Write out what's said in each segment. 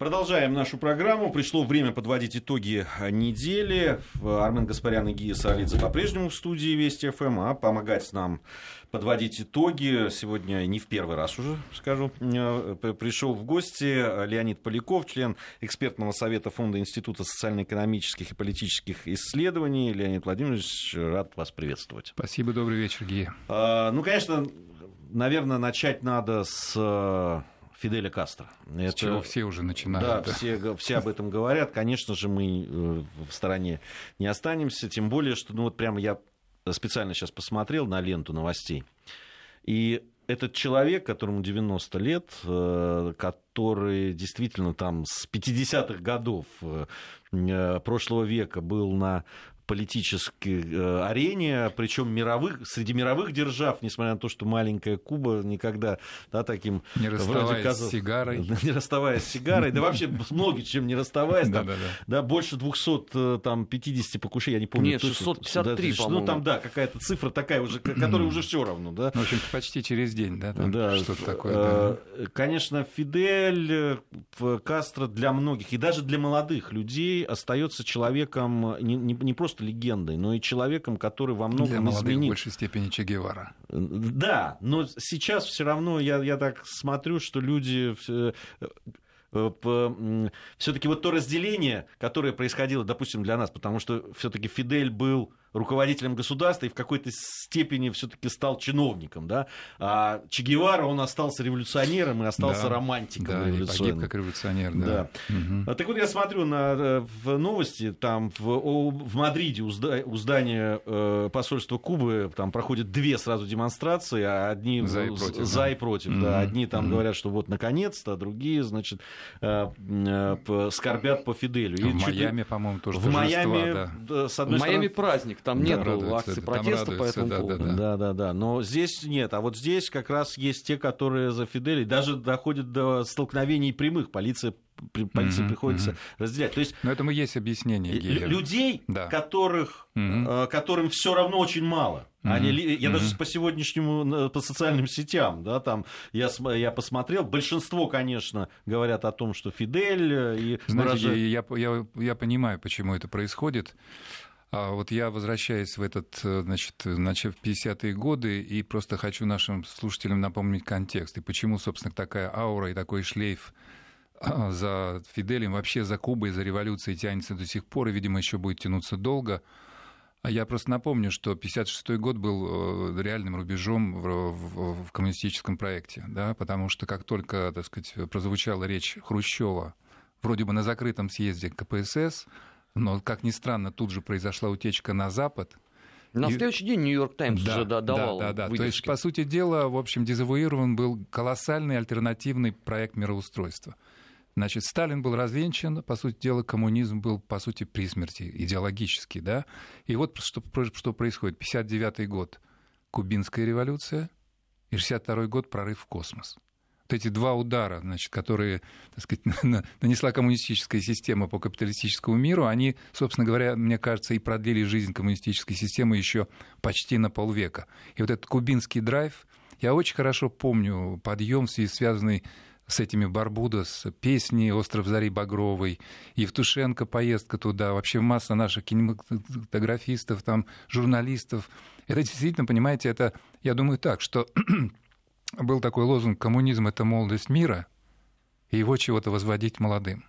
Продолжаем нашу программу. Пришло время подводить итоги недели. Армен Гаспарян и Гия Саралидзе по-прежнему в студии Вести ФМ, а помогать нам подводить итоги. Сегодня не в первый раз уже, скажу, э, пришел в гости Леонид Поляков, член экспертного совета Фонда Института социально-экономических и политических исследований. Леонид Владимирович, рад вас приветствовать. Спасибо, добрый вечер, Гия. А, ну, конечно, наверное, начать надо с Фиделя Кастро. Это, С чего все уже начинают. Да, да. Все, все об этом говорят. Конечно же, мы э, в стороне не останемся. Тем более, что ну вот прямо я специально сейчас посмотрел на ленту новостей. И этот человек, которому 90 лет, э, который действительно там с 50-х годов э, прошлого века был на политической э, арене, причем мировых, среди мировых держав, несмотря на то, что маленькая Куба никогда да, таким... Не расставаясь казалось, с сигарой. Не расставаясь с сигарой, да вообще многие чем не расставаясь. Там, да, больше 250 э, покушений, я не помню. Нет, 653, Ну, там, да, какая-то цифра такая уже, которая уже все равно. Да? Ну, в общем, почти через день, да, да что-то такое. Э, конечно, Фидель, Кастро для многих, и даже для молодых людей остается человеком не, не, не просто просто легендой, но и человеком, который во многом Для молодых изменил... в большей степени Че Гевара. Да, но сейчас все равно я, я так смотрю, что люди э, э, все-таки вот то разделение, которое происходило, допустим, для нас, потому что все-таки Фидель был руководителем государства и в какой-то степени все-таки стал чиновником, да. А Че Гевара, он остался революционером и остался да, романтиком да, революционером. погиб как революционер, да. да. Угу. Так вот я смотрю на э, в новости, там в, в Мадриде у, здания э, посольства Кубы там проходят две сразу демонстрации, а одни за и против, за да. и против угу. да. Одни там угу. говорят, что вот наконец-то, а другие, значит, э, скорбят по Фиделю. И в Майами, по-моему, тоже В Майами, да. с одной в Майами праздник там нет да, акций протеста по этому да, поводу. Да, да, да, да. Но здесь нет. А вот здесь как раз есть те, которые за Фидели. Даже доходят до столкновений прямых. Полиция полиции mm-hmm, приходится mm-hmm. разделять. То есть, Но этому есть объяснение. Гея. Людей, да. которых, mm-hmm. которым все равно очень мало. Mm-hmm. Они, я mm-hmm. даже по сегодняшнему, по социальным сетям, да, там я, я посмотрел, большинство, конечно, говорят о том, что Фидель. Э, и Знаете, выражает... я, я, я понимаю, почему это происходит. А вот я возвращаюсь в этот, э, значит, значит, в 50-е годы и просто хочу нашим слушателям напомнить контекст и почему, собственно, такая аура и такой шлейф за Фиделем, вообще за Кубой, за революцией тянется до сих пор и, видимо, еще будет тянуться долго. А я просто напомню, что 1956 год был э, реальным рубежом в, в, в коммунистическом проекте, да, потому что как только, так сказать, прозвучала речь Хрущева, вроде бы на закрытом съезде КПСС, но, как ни странно, тут же произошла утечка на Запад. На и... следующий день Нью-Йорк Таймс да, уже давал Да, да, да. То есть, по сути дела, в общем, дезавуирован был колоссальный альтернативный проект мироустройства. Значит, Сталин был развенчан, по сути дела, коммунизм был, по сути, при смерти, идеологически, да. И вот что, что происходит. 59 год – Кубинская революция, и 62 год – прорыв в космос вот эти два удара, значит, которые так сказать, нанесла коммунистическая система по капиталистическому миру, они, собственно говоря, мне кажется, и продлили жизнь коммунистической системы еще почти на полвека. И вот этот кубинский драйв, я очень хорошо помню подъем, связанный с этими Барбудос, песни «Остров Зари Багровой», Евтушенко, поездка туда, вообще масса наших кинематографистов, там, журналистов. Это действительно, понимаете, это, я думаю так, что был такой лозунг «Коммунизм – это молодость мира», и его чего-то возводить молодым.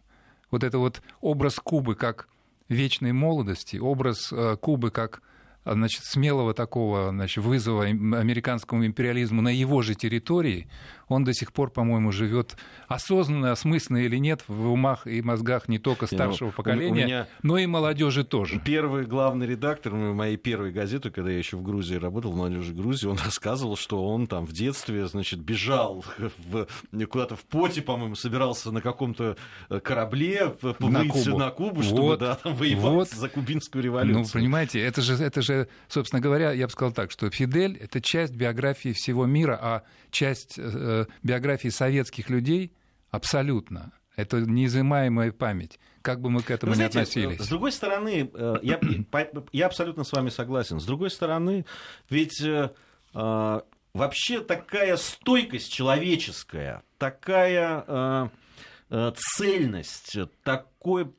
Вот это вот образ Кубы как вечной молодости, образ э, Кубы как значит, смелого такого значит, вызова американскому империализму на его же территории, он до сих пор, по-моему, живет осознанно, осмысленно или нет в умах и мозгах не только старшего ну, поколения, меня но и молодежи тоже. Первый главный редактор моей первой газеты, когда я еще в Грузии работал, в молодежи Грузии, он рассказывал, что он там в детстве, значит, бежал в, куда-то в поте, по-моему, собирался на каком-то э, корабле на Кубу. на Кубу, чтобы вот, да, там воевать вот. за кубинскую революцию. Ну, понимаете, это же, это же, собственно говоря, я бы сказал так, что Фидель — это часть биографии всего мира, а часть э, биографии советских людей абсолютно. Это неизымаемая память, как бы мы к этому Вы знаете, ни относились. С другой стороны, э, я, я абсолютно с вами согласен. С другой стороны, ведь э, э, вообще такая стойкость человеческая, такая э, цельность, такое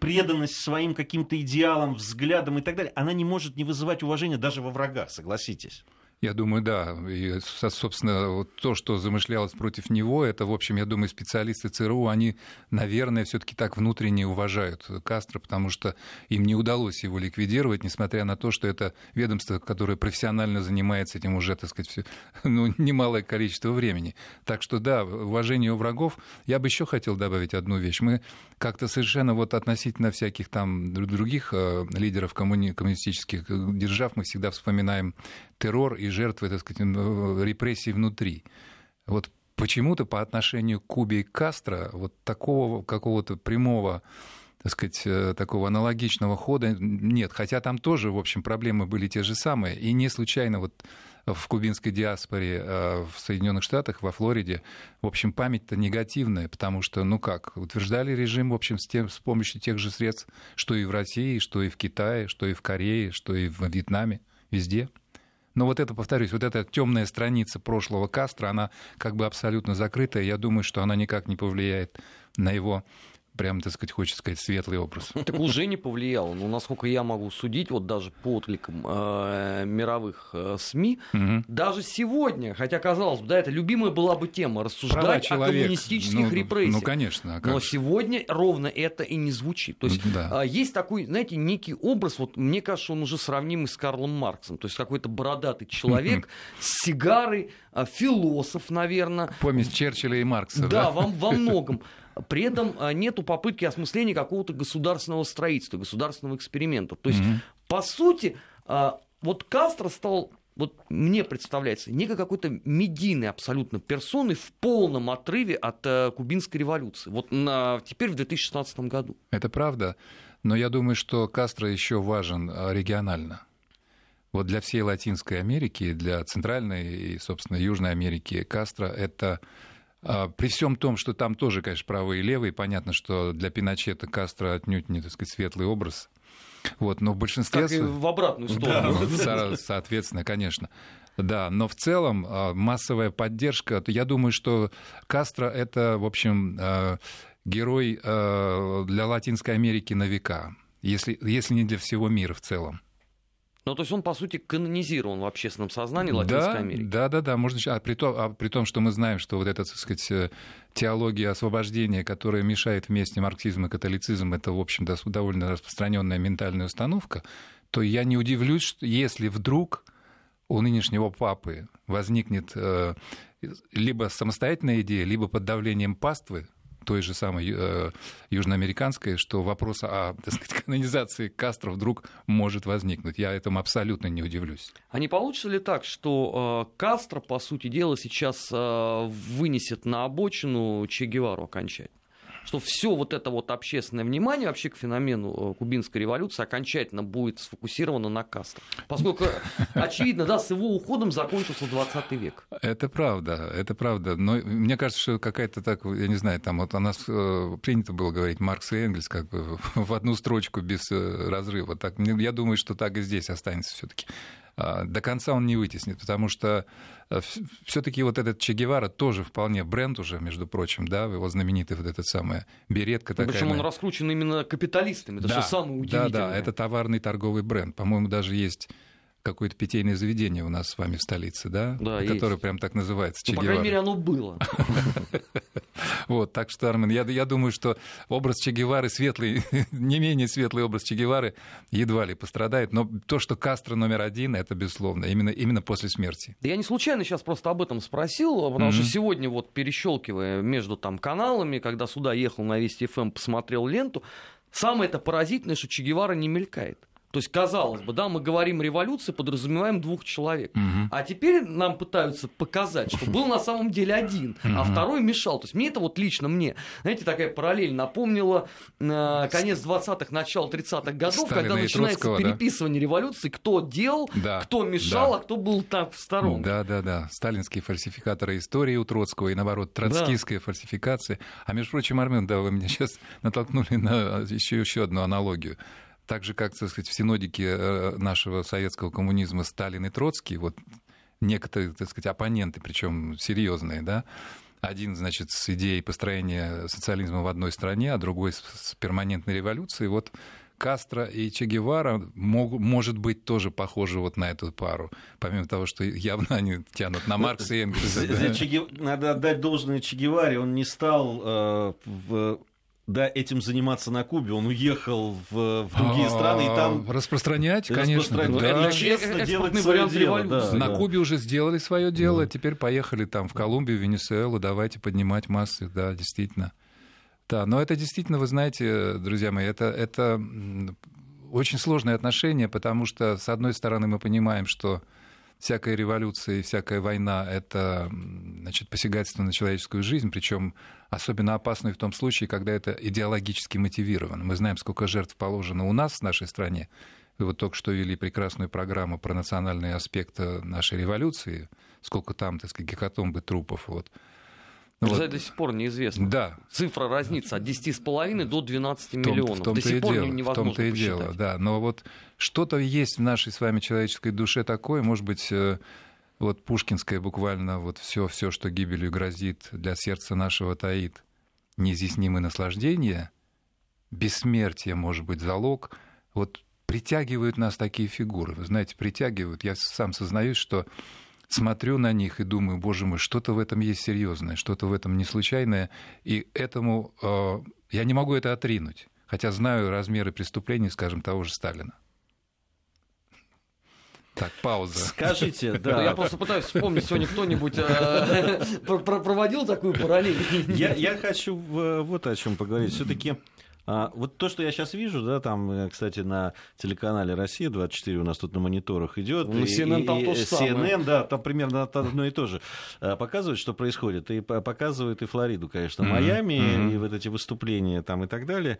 преданность своим каким-то идеалам, взглядам и так далее, она не может не вызывать уважения даже во врагах, согласитесь. Я думаю, да. И, собственно, вот то, что замышлялось против него, это, в общем, я думаю, специалисты ЦРУ, они, наверное, все таки так внутренне уважают Кастро, потому что им не удалось его ликвидировать, несмотря на то, что это ведомство, которое профессионально занимается этим уже, так сказать, все, ну, немалое количество времени. Так что, да, уважение у врагов. Я бы еще хотел добавить одну вещь. Мы как-то совершенно вот относительно всяких там других э, лидеров коммуни- коммунистических держав мы всегда вспоминаем террор и жертвы, так сказать, репрессий внутри. Вот почему-то по отношению к Кубе и Кастро вот такого какого-то прямого так сказать, э, такого аналогичного хода нет. Хотя там тоже, в общем, проблемы были те же самые. И не случайно вот в кубинской диаспоре э, в Соединенных Штатах, во Флориде, в общем, память-то негативная, потому что, ну как, утверждали режим, в общем, с, тем, с помощью тех же средств, что и в России, что и в Китае, что и в Корее, что и в Вьетнаме, везде. Но вот это, повторюсь, вот эта темная страница прошлого Кастро, она как бы абсолютно закрытая. Я думаю, что она никак не повлияет на его прям, так сказать, хочется сказать, светлый образ. Так уже не повлияло. Ну, насколько я могу судить, вот даже по откликам э, мировых э, СМИ, угу. даже сегодня, хотя, казалось бы, да, это любимая была бы тема, рассуждать о коммунистических ну, репрессиях. Ну, конечно. А Но же? сегодня ровно это и не звучит. То есть да. э, есть такой, знаете, некий образ, вот мне кажется, он уже сравнимый с Карлом Марксом. То есть какой-то бородатый человек с сигарой, э, философ, наверное. Помесь Черчилля и Маркса, да? Да, во, во многом. При этом а, нету попытки осмысления какого-то государственного строительства, государственного эксперимента. То есть, mm-hmm. по сути, а, вот Кастро стал вот мне представляется, некой какой-то медийной абсолютно персоной в полном отрыве от э, кубинской революции. Вот на, теперь в 2016 году. Это правда, но я думаю, что Кастро еще важен а, регионально. Вот для всей Латинской Америки, для Центральной и, собственно, Южной Америки Кастро это при всем том, что там тоже, конечно, правые и левые, понятно, что для Пиночета Кастро отнюдь не, так сказать, светлый образ. Вот, но в большинстве... Как и в обратную сторону. Да, соответственно, конечно. Да, но в целом а, массовая поддержка, я думаю, что Кастро это, в общем, а, герой для Латинской Америки на века, если, если не для всего мира в целом. Ну, то есть он, по сути, канонизирован в общественном сознании Латинской да, Америки. Да, да, да. Можно, а, при том, а при том, что мы знаем, что вот эта, так сказать, э, теология освобождения, которая мешает вместе марксизм и католицизм, это, в общем, довольно распространенная ментальная установка, то я не удивлюсь, что если вдруг у нынешнего папы возникнет э, либо самостоятельная идея, либо под давлением паствы, той же самой э, южноамериканской, что вопрос о так сказать, канонизации Кастро вдруг может возникнуть. Я этому абсолютно не удивлюсь. А не получится ли так, что э, Кастро, по сути дела, сейчас э, вынесет на обочину Че Гевару окончательно? Что все вот это вот общественное внимание вообще к феномену э, кубинской революции окончательно будет сфокусировано на Кастро. Поскольку, очевидно, да, с его уходом закончился 20 век. Это правда, это правда. Но мне кажется, что какая-то так, я не знаю, там вот у нас э, принято было говорить Маркс и Энгельс как бы в одну строчку без э, разрыва. Так, я думаю, что так и здесь останется все-таки. А, до конца он не вытеснит, потому что э, все-таки вот этот Че Гевара тоже вполне бренд уже, между прочим, да, его знаменитый вот этот самый беретка такая. Причем он раскручен именно капиталистами, это да, что самое удивительное. Да, да, это товарный торговый бренд. По-моему, даже есть какое-то питейное заведение у нас с вами в столице, да? Да, Которое прям так называется, ну, По крайней мере, оно было. Вот, так что, Армен, я, я думаю, что образ Че Гевары, светлый, не менее светлый образ Че Гевары едва ли пострадает, но то, что Кастро номер один, это безусловно, именно, именно после смерти. Я не случайно сейчас просто об этом спросил, потому mm-hmm. что сегодня вот перещелкивая между там каналами, когда сюда ехал на Вести ФМ, посмотрел ленту, самое это поразительное, что Че Гевара не мелькает. То есть, казалось бы, да, мы говорим революция, подразумеваем двух человек. Угу. А теперь нам пытаются показать, что был на самом деле один, угу. а второй мешал. То есть, мне это вот лично мне, знаете, такая параллель напомнила э, конец 20-х, начало 30-х годов, Сталина когда начинается Троцкого, переписывание да? революции, кто делал, да, кто мешал, да. а кто был так в сторонке. Да, да, да. Сталинские фальсификаторы истории у Троцкого и, наоборот, троцкистская да. фальсификация. А, между прочим, Армен, да, вы меня сейчас натолкнули на еще, еще одну аналогию так же, как, так сказать, в синодике э, нашего советского коммунизма Сталин и Троцкий, вот некоторые, так сказать, оппоненты, причем серьезные, да, один, значит, с идеей построения социализма в одной стране, а другой с перманентной революцией. Вот Кастро и Че Гевара мог, может быть тоже похожи вот на эту пару, помимо того, что явно они тянут на Маркса и Энгельса. Да. Надо отдать должное Че Геваре, он не стал э, в да, этим заниматься на Кубе. Он уехал в, в другие страны и там... Распространять, конечно. Распространять. Да. Честно делать свое дело. Да, на да. Кубе уже сделали свое дело, да. теперь поехали там в Колумбию, Венесуэлу, давайте поднимать массы, да, действительно. Да, но это действительно, вы знаете, друзья мои, это, это очень сложные отношения, потому что, с одной стороны, мы понимаем, что всякая революция и всякая война — это значит, посягательство на человеческую жизнь, причем особенно опасно в том случае, когда это идеологически мотивировано. Мы знаем, сколько жертв положено у нас в нашей стране. Вы вот только что вели прекрасную программу про национальные аспекты нашей революции, сколько там, так сказать, гекатомбы трупов. Вот. Ну, вот. до сих пор неизвестно. Да. Цифра разнится от 10,5 до 12 в том, миллионов. В том-то до сих и пор дело, невозможно в том-то и посчитать. дело, да. Но вот что-то есть в нашей с вами человеческой душе такое, может быть, э, вот пушкинское буквально вот все, все, что гибелью грозит, для сердца нашего таит неизъяснимое наслаждение, бессмертие, может быть, залог, вот притягивают нас такие фигуры. Вы знаете, притягивают. Я сам сознаюсь, что смотрю на них и думаю, боже мой, что-то в этом есть серьезное, что-то в этом не случайное, и этому э, я не могу это отринуть, хотя знаю размеры преступлений, скажем, того же Сталина. Так, пауза. Скажите, да. Я просто пытаюсь вспомнить, сегодня кто-нибудь э, проводил такую параллель. Я хочу вот о чем поговорить. Все-таки а, вот то, что я сейчас вижу, да, там, э, кстати, на телеканале Россия 24 у нас тут на мониторах идет. Ну, CNN и, там и, то же CNN, самое. да, там примерно одно и то же а, показывает, что происходит. И показывает и Флориду, конечно, mm-hmm. Майами, mm-hmm. и вот эти выступления там и так далее.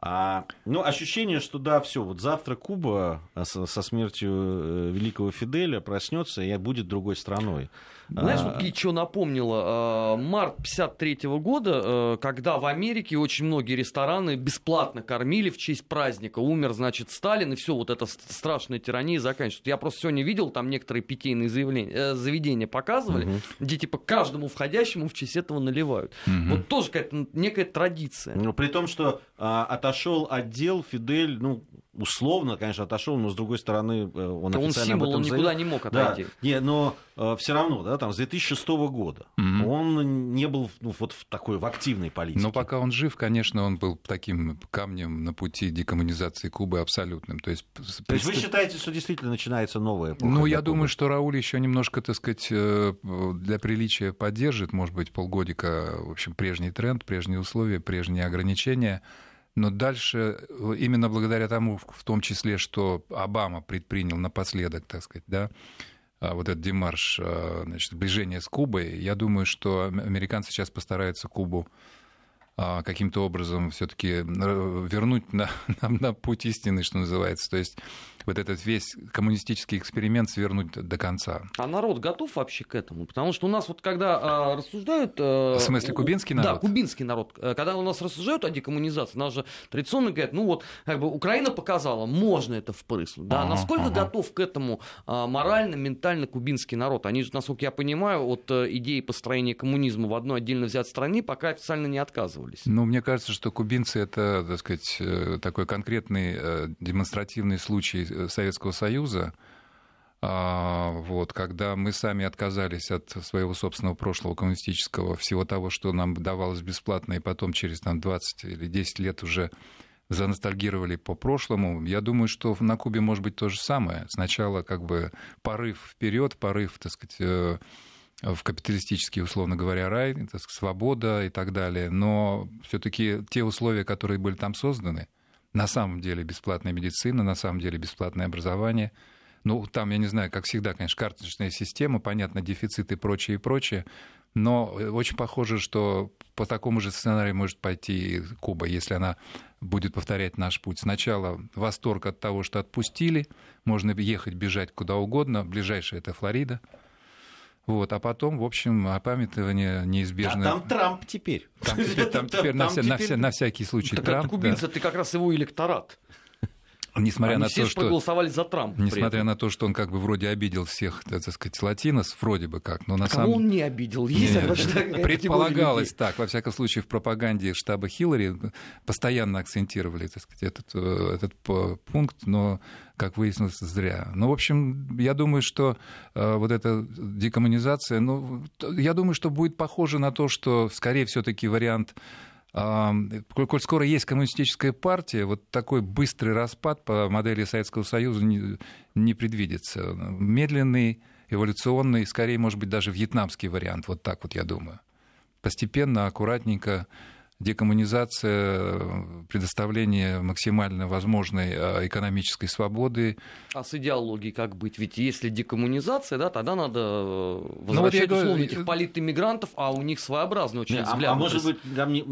А, ну, ощущение, что да, все, вот завтра Куба со, со смертью э, великого Фиделя проснется и будет другой страной. Знаешь, а... вот что напомнило? А, март 53 года, э, когда в Америке очень многие рестораны бесплатно кормили в честь праздника. Умер, значит, Сталин, и все, вот эта страшная тирания заканчивается. Я просто сегодня видел, там некоторые питейные заявления, э, заведения показывали, угу. где типа каждому входящему в честь этого наливают. Угу. Вот тоже какая-то некая традиция. Ну, при том, что а, отошел отдел Фидель, ну, условно, конечно, отошел, но с другой стороны, э, он, он официально символ, об этом он никуда заявил. не мог отойти. Да, не, но э, все равно, да, там с 2006 года mm-hmm. он не был ну, вот в такой в активной политике. Но пока он жив, конечно, он был таким камнем на пути декоммунизации Кубы абсолютным. То есть, То есть вы считаете, что действительно начинается новая эпоха? Ну, я Кубы? думаю, что Рауль еще немножко, так сказать, э, для приличия поддержит, может быть, полгодика, в общем, прежний тренд, прежние условия, прежние ограничения. Но дальше, э, именно благодаря тому, в том числе, что Обама предпринял напоследок, так сказать, да, а, вот этот демарш, а, значит, сближение с Кубой, я думаю, что американцы сейчас постараются Кубу а, каким-то образом все-таки э, вернуть на, на, на путь истины, что называется. То есть вот этот весь коммунистический эксперимент свернуть до конца. А народ готов вообще к этому? Потому что у нас вот когда а, рассуждают... А, В смысле, кубинский народ? Да, кубинский народ. Э, когда у нас рассуждают о декоммунизации, нас же традиционно говорят, ну вот, как бы Украина показала, можно это впрыснуть. Да, ага, насколько ага. готов к этому а, морально, ментально кубинский народ? Они же, насколько я понимаю, от а, идеи построения коммунизма в одной отдельно взятой стране пока официально не отказывались. Ну, мне кажется, что кубинцы это, так сказать, такой конкретный демонстративный случай Советского Союза, а, вот, когда мы сами отказались от своего собственного прошлого коммунистического, всего того, что нам давалось бесплатно, и потом через там, 20 или 10 лет уже заностальгировали по прошлому. Я думаю, что на Кубе может быть то же самое. Сначала как бы порыв вперед, порыв, так сказать, э, в капиталистический, условно говоря, рай, так сказать, свобода и так далее. Но все-таки те условия, которые были там созданы, на самом деле бесплатная медицина, на самом деле бесплатное образование. Ну, там, я не знаю, как всегда, конечно, карточная система, понятно, дефицит и прочее, и прочее. Но очень похоже, что по такому же сценарию может пойти Куба, если она будет повторять наш путь. Сначала восторг от того, что отпустили, можно ехать, бежать куда угодно. Ближайшая это Флорида. Вот, а потом, в общем, опамятование неизбежно. А там Трамп теперь. Там теперь, там теперь, на, вся, на, вся, на всякий случай так Трамп. кубинцы, да. ты как раз его электорат. Несмотря Они на все то, что... проголосовали за Трампа. Несмотря на то, что он как бы вроде обидел всех, так сказать, латинос, вроде бы как, но на А Кого самом он не обидел? Есть Нет, категория Предполагалось так. Во всяком случае, в пропаганде штаба Хиллари постоянно акцентировали так сказать, этот, э, этот пункт, но, как выяснилось, зря. Ну, в общем, я думаю, что э, вот эта декоммунизация, ну, я думаю, что будет похоже на то, что, скорее, все-таки вариант а, коль, скоро есть коммунистическая партия, вот такой быстрый распад по модели Советского Союза не, не предвидится. Медленный, эволюционный, скорее, может быть, даже вьетнамский вариант. Вот так вот я думаю. Постепенно, аккуратненько декоммунизация, предоставление максимально возможной э, экономической свободы. А с идеологией как быть? Ведь если декоммунизация, да, тогда надо э, Ну, вот возвращать говорю, условно э, этих политэмигрантов, а у них своеобразный очень Не, а, взгляд. а То может быть, там, не-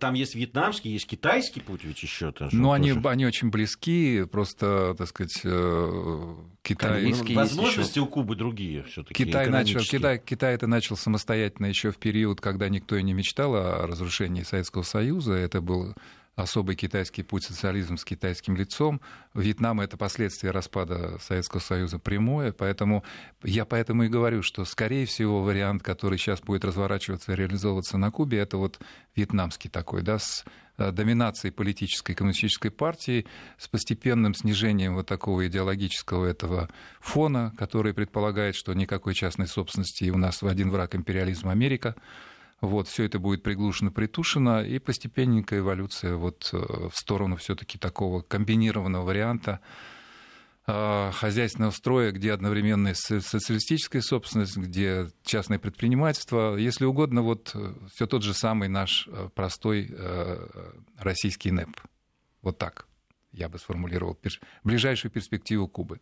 там есть вьетнамский, есть китайский путь ведь еще тоже. Но они, тоже. они очень близки, просто, так сказать, э, Китай... Ну, возможности у Кубы другие все-таки. Китай, начал, Китай, Китай это начал самостоятельно еще в период, когда никто и не мечтал о разрушении Советского Союза. Это был особый китайский путь социализм с китайским лицом. Вьетнам — это последствия распада Советского Союза прямое, поэтому я поэтому и говорю, что, скорее всего, вариант, который сейчас будет разворачиваться и реализовываться на Кубе, это вот вьетнамский такой, да, с э, доминацией политической коммунистической партии, с постепенным снижением вот такого идеологического этого фона, который предполагает, что никакой частной собственности, и у нас в один враг империализм Америка. Вот, все это будет приглушено, притушено, и постепенненькая эволюция вот э, в сторону все-таки такого комбинированного варианта э, хозяйственного строя, где одновременно со- социалистическая собственность, где частное предпринимательство, если угодно, вот все тот же самый наш э, простой э, российский НЭП. Вот так я бы сформулировал ближайшую перспективу Кубы.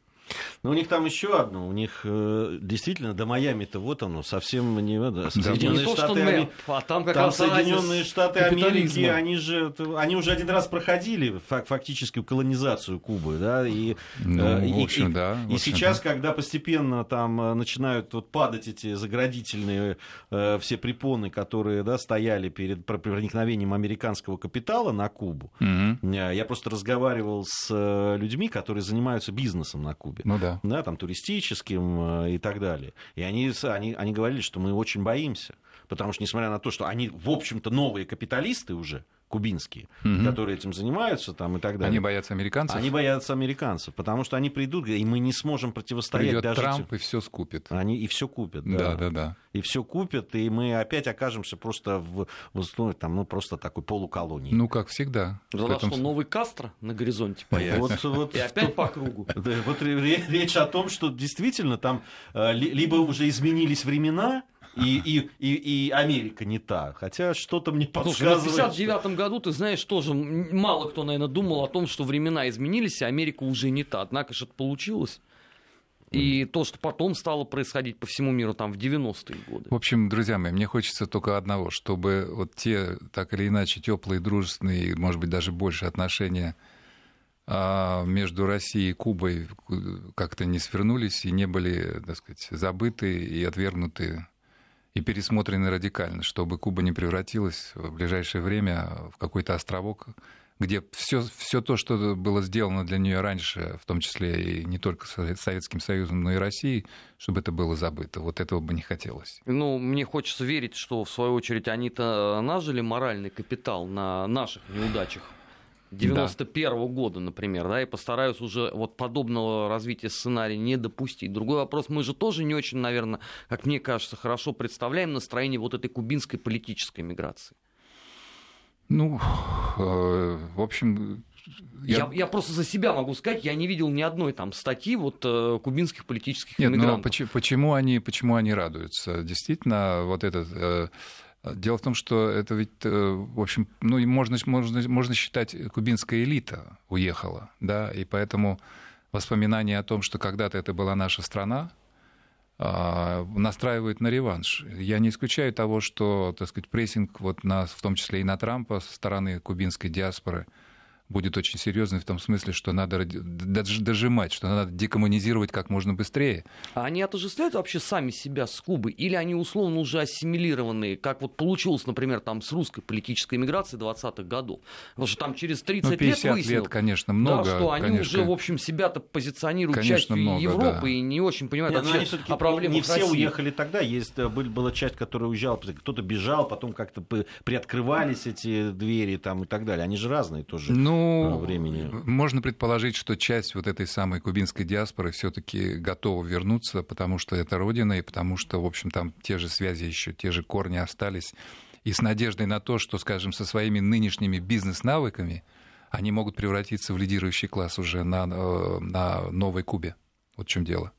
Ну, у них там еще одно. У них э, действительно до Майами-то вот оно, совсем не... Да, Не Соединенные то, что Штаты Ами- а там как Там Соединенные Штаты Америки, они же, они уже один раз проходили фак- фактически колонизацию Кубы, да, и, Ну, э, в и- общем, и- да, в и общем, сейчас, да. когда постепенно там э, начинают вот падать эти заградительные э, все препоны, которые, да, стояли перед про- проникновением американского капитала на Кубу, э, я просто разговаривал с э, людьми, которые занимаются бизнесом на Кубе Ну да. да, там, туристическим э, и так далее. И они, они, они говорили, что мы очень боимся. Потому что, несмотря на то, что они, в общем-то, новые капиталисты уже, кубинские, Мгм. которые этим занимаются там, и так далее. Они боятся американцев. Они боятся американцев, потому что они придут, и мы не сможем противостоять Придет даже... Трамп и все скупит. Они и все купят, Да, да. да, да. И все купят, и мы опять окажемся просто в, в условиях, там, ну, просто такой полуколонии. Ну, как всегда. Нас этом что, новый Кастро на горизонте вот, появится? вот И опять по кругу. Да, вот ре- речь о том, что действительно там э, ли- либо уже изменились времена, и, и, и, и Америка не та. Хотя что-то мне Слушай, ну, в подсказывает. 59 году, ты знаешь, тоже мало кто, наверное, думал о том, что времена изменились, и Америка уже не та. Однако же это получилось. И то, что потом стало происходить по всему миру, там, в 90-е годы. В общем, друзья мои, мне хочется только одного, чтобы вот те, так или иначе, теплые, дружественные, может быть, даже больше отношения а, между Россией и Кубой как-то не свернулись и не были, так сказать, забыты и отвергнуты и пересмотрены радикально, чтобы Куба не превратилась в ближайшее время в какой-то островок, где все, все то, что было сделано для нее раньше, в том числе и не только Совет- Советским Союзом, но и Россией, чтобы это было забыто. Вот этого бы не хотелось. Ну, мне хочется верить, что, в свою очередь, они-то нажили моральный капитал на наших неудачах. 91 года, например, да, и постараются уже вот подобного развития сценария не допустить. Другой вопрос, мы же тоже не очень, наверное, как мне кажется, хорошо представляем настроение вот этой кубинской политической миграции. Ну, э, в общем, Я, я просто за себя могу сказать, я не видел ни одной там статьи вот э, кубинских политических Нет, но иммигрантов. почему, почему, они, почему они радуются? Действительно, вот этот... э, Дело в том, что это ведь, э, в общем, ну, можно, можно, можно считать, кубинская элита уехала, да, и поэтому воспоминания о том, что когда-то это была наша страна, а, настраивают на реванш. Я не исключаю того, что, так сказать, прессинг, вот на, в том числе и на Трампа со стороны кубинской диаспоры, будет очень серьезный в том смысле, что надо дожимать, что надо декоммунизировать как можно быстрее. А они отождествляют вообще сами себя с Кубой? Или они условно уже ассимилированные, как вот получилось, например, там с русской политической миграцией 20-х годов? Потому что там через 30 ну, 50 лет выяснилось, лет, конечно, много. Да, что они конечно, уже, в общем, себя-то позиционируют конечно, частью много, Европы да. и не очень понимают Нет, вообще они о проблемах Не все России. уехали тогда, есть, э, был, была часть, которая уезжала, кто-то бежал, потом как-то приоткрывались эти двери там, и так далее. Они же разные тоже ну, времени. Можно предположить, что часть вот этой самой кубинской диаспоры все-таки готова вернуться, потому что это родина, и потому что, в общем, там те же связи еще, те же корни остались. И с надеждой на то, что, скажем, со своими нынешними бизнес-навыками они могут превратиться в лидирующий класс уже на, э, на Новой Кубе. Вот в чем дело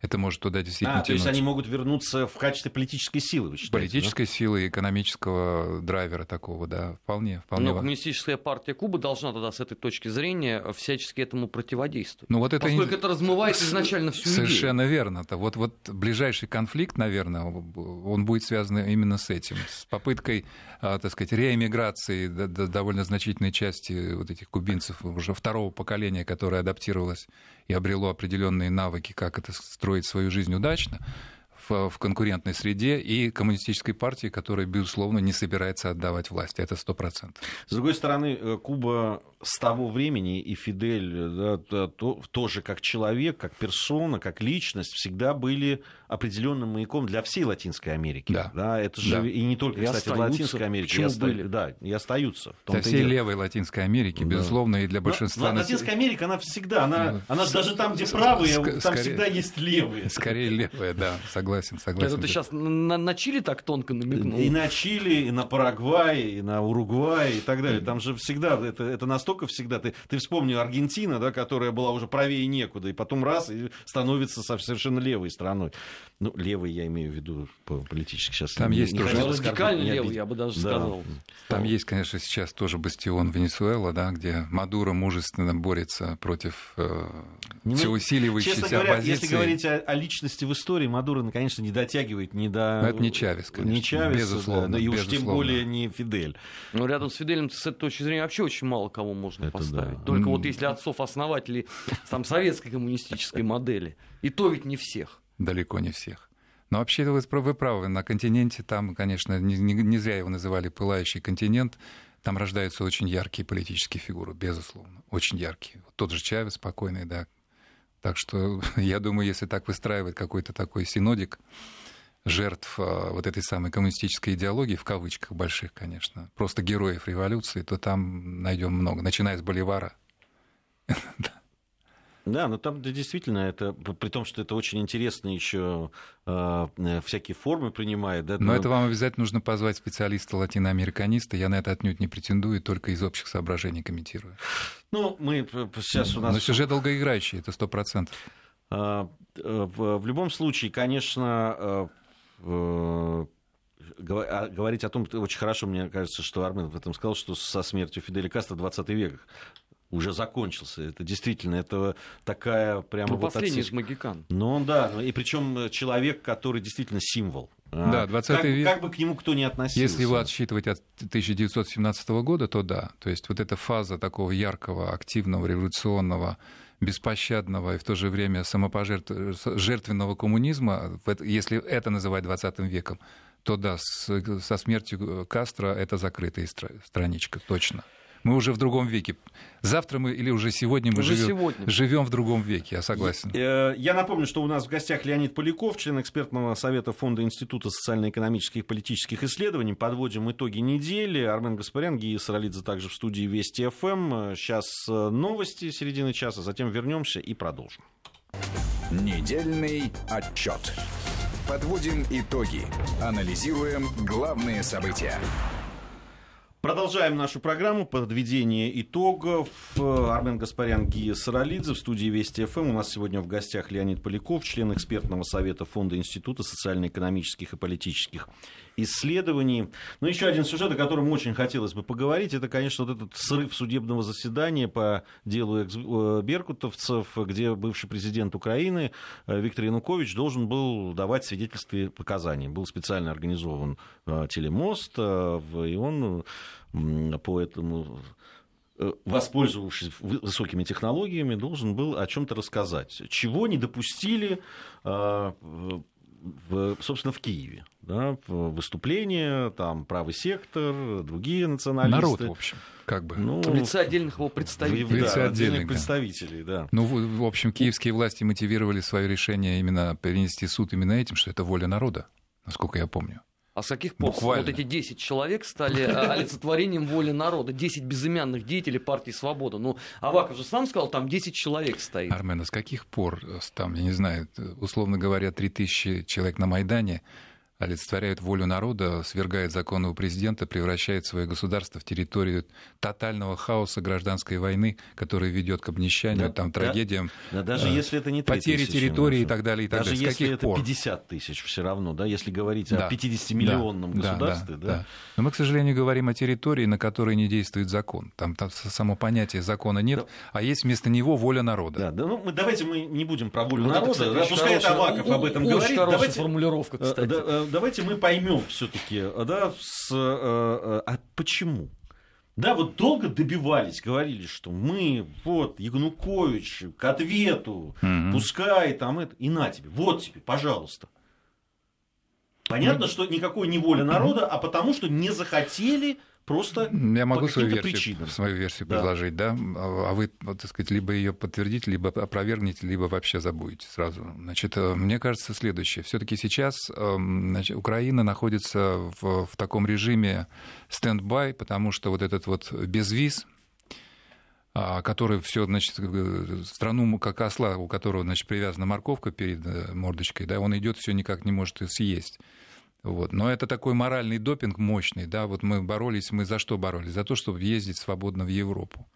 это может туда действительно а, то есть они могут вернуться в качестве политической силы, вы считаете? Политической да? силы, экономического драйвера такого, да, вполне. вполне Но коммунистическая партия Кубы должна тогда с этой точки зрения всячески этому противодействовать. Ну, вот это Поскольку это размывает изначально всю Совершенно идею. верно. -то. Вот, вот ближайший конфликт, наверное, он будет связан именно с этим, с попыткой, а, так сказать, реэмиграции довольно значительной части вот этих кубинцев уже второго поколения, которое адаптировалось и обрело определенные навыки, как это строить свою жизнь удачно, в, в конкурентной среде и коммунистической партии, которая, безусловно, не собирается отдавать власть. Это сто процентов. С другой стороны, э, Куба с того времени и Фидель да, то, тоже как человек, как персона, как личность всегда были определенным маяком для всей Латинской Америки. Да. Да, это же да. и не только, и кстати, в Латинской Америке. Почему и оста... были? Да, и остаются. Для всей левой Латинской Америки, Да. безусловно, и для большинства... Но, Латинская Америка, она всегда, она, Ну, она даже там, где правые, ск- там скорее- всегда есть левые. Скорее левая, да, согласен, согласен. Это ты сейчас на, на Чили так тонко намекнул? И на Чили, и на Парагвай, и на Уругвай, и так далее. Там же всегда, это, это настолько всегда... Ты, ты вспомни Аргентина, да, которая была уже правее некуда, и потом раз, и становится со- совершенно левой страной. Ну, левой я имею в виду по- политически сейчас. Там есть тоже- хотел Ну, оскорбить, радикально не левый, я бы даже Да. сказал. Там есть, конечно, сейчас тоже бастион Венесуэла, да, где Мадуро мужественно борется против э, Не, ну, все усиливающейся Честно говоря, оппозиции. если говорить о, о личности в истории, Мадуро, ну, конечно, не дотягивает ни до... Но это не Чавес, конечно. Не Чавес, Безусловно, да, и уж тем безусловно. более не Фидель. Но рядом с Фиделем с этой точки зрения вообще очень мало кого можно Это поставить. да. Только М. вот если отцов-основателей там, советской коммунистической модели. И то ведь не всех. Далеко не всех. Но вообще вы, вы правы, на континенте там, конечно, не, не- не зря его называли пылающий континент, там рождаются очень яркие политические фигуры, безусловно, очень яркие. Вот Тот же Чавес спокойный, да. Так что я думаю, если так выстраивать какой-то такой синодик жертв а, вот этой самой коммунистической идеологии, в кавычках больших, конечно, просто героев революции, то там найдем много, начиная с Боливара. Да, но там да, действительно это, при том, что это очень интересно еще э, всякие формы принимает. Да, Но ну, это вам обязательно нужно позвать специалиста латиноамериканиста. Я на это отнюдь не претендую, только из общих соображений комментирую. Ну, мы сейчас у нас... Но сюжет долгоиграющий, это сто процентов. А, э, В любом случае, конечно, э, э, говорить о том, очень хорошо, мне кажется, что Армен в этом сказал, что со смертью Фиделя Кастро 20 век уже закончился. Это действительно, это такая прямо... Ну, вот последний из отсеч- магикан. Ну да, ну, и причем человек, который действительно символ. А, Да, 20 как, век. как бы к нему кто ни относился. Если его отсчитывать от 1917 года, то да. То есть вот эта фаза такого яркого, активного, революционного, беспощадного и в то же время самопожертвенного коммунизма, в это- если это называть 20 веком, то да, с- со смертью Кастро это закрытая стра- страничка, точно. Мы уже в другом веке. Завтра мы или уже сегодня мы Уже живем, сегодня. живем в другом веке, я согласен. Э, Я напомню, что у нас в гостях Леонид Поляков, член экспертного совета Фонда Института социально-экономических и политических исследований. Подводим итоги недели. Армен Гаспарян, Гия Саралидзе также в студии Вести ФМ. Сейчас э, новости середины часа, затем вернемся и продолжим. Недельный отчет. Подводим итоги. Анализируем главные события. Продолжаем нашу программу подведение итогов. Э, Армен Гаспарян, Гия Саралидзе в студии Вести ФМ. У нас сегодня в гостях Леонид Поляков, член экспертного совета Фонда Института социально-экономических и политических исследований. Но еще один сюжет, о котором очень хотелось бы поговорить, это, конечно, вот этот срыв судебного заседания по делу э, беркутовцев, где бывший президент Украины э, Виктор Янукович должен был давать свидетельстве показаний. Был специально организован э, телемост, и он по этому воспользовавшись высокими технологиями, должен был о чем-то рассказать. Чего не допустили, в, собственно, в Киеве. Да, выступления, там правый сектор, другие националисты. Народ, в общем, как бы. Ну, в лице отдельных его представителей. В лице да, отдельных да. представителей, да. Ну, в, в общем, киевские власти мотивировали свое решение именно перенести суд именно этим, что это воля народа, насколько я помню. А с каких пор вот эти 10 человек стали а, олицетворением воли народа? 10 безымянных деятелей партии «Свобода». Ну, Аваков же сам сказал, там 10 человек стоит. Армен, а с каких пор э, там, я не знаю, условно говоря, 3000 человек на Майдане олицетворяют волю народа, свергает законного президента, превращает свое государство в территорию тотального хаоса гражданской войны, которая ведет к обнищанию, да, там, трагедиям, да, даже э, если это не потери территории и так далее. И так даже далее. если это пор? 50 тысяч все равно, да, если говорить да, о 50-миллионном да, государстве. Да, да, да. Но мы, к сожалению, говорим о территории, на которой не действует закон. Там, там само понятие закона нет, да. а есть вместо него воля народа. Да, да ну, мы, давайте мы не будем про волю вот народа, это, кстати, да, пускай Аваков об этом очень говорит. Давайте, формулировка, э, кстати. Да, э, давайте мы поймем все-таки, да, с, а, а почему. Да, вот долго добивались, говорили, что мы, вот, Ягнукович, к ответу, угу. пускай там это, и на тебе, вот тебе, пожалуйста. Понятно, что никакой не воля народа, а потому что не захотели Просто Я могу свою версию, причинам. свою версию да. предложить, да? А вы, вот, так сказать, либо ее подтвердите, либо опровергнете, либо вообще забудете сразу. Значит, э, мне кажется следующее. Все-таки сейчас эм, значит, Украина находится в, в таком режиме стендбай, потому что вот этот вот безвиз, а, который все, значит, э, страну как осла, у которого, значит, привязана морковка перед э, мордочкой, да, он идет, все никак не может съесть. Вот. Но это такой моральный допинг мощный. Да? Вот мы боролись, мы за что боролись? За то, чтобы ездить свободно в Европу.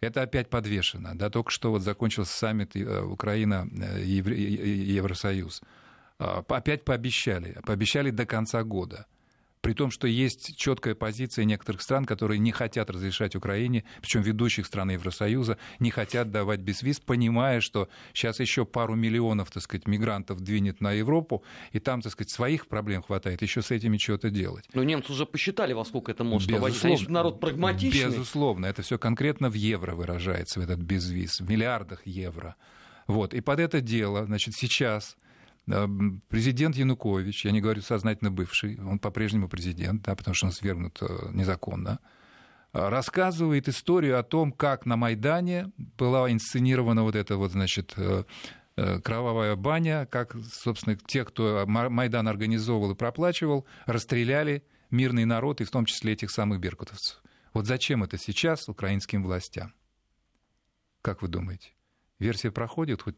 Это опять подвешено. Да? Только что вот закончился саммит э, Украина э. А, опять пообещали. Пообещали до конца года при том, что есть четкая позиция некоторых стран, которые не хотят разрешать Украине, причем ведущих стран Евросоюза, не хотят давать безвиз, понимая, что сейчас еще пару миллионов, так сказать, мигрантов двинет на Европу, и там, так сказать, своих проблем хватает, еще с этими что-то делать. Но немцы уже посчитали, во сколько это может обойтись. Они народ прагматичный. Безусловно, это все конкретно в евро выражается, в этот безвиз, в миллиардах евро. Вот. И под это дело, значит, сейчас Президент Янукович, я не говорю сознательно бывший, он по-прежнему президент, да, потому что он свергнут э, незаконно, а, рассказывает историю о том, как на Майдане была инсценирована вот эта вот, значит, э, э, кровавая баня, как, собственно, те, кто Майдан организовывал и проплачивал, расстреляли мирный народ, и в том числе этих самых беркутовцев. Вот зачем это сейчас украинским властям? Как вы думаете? Версия проходит? Хоть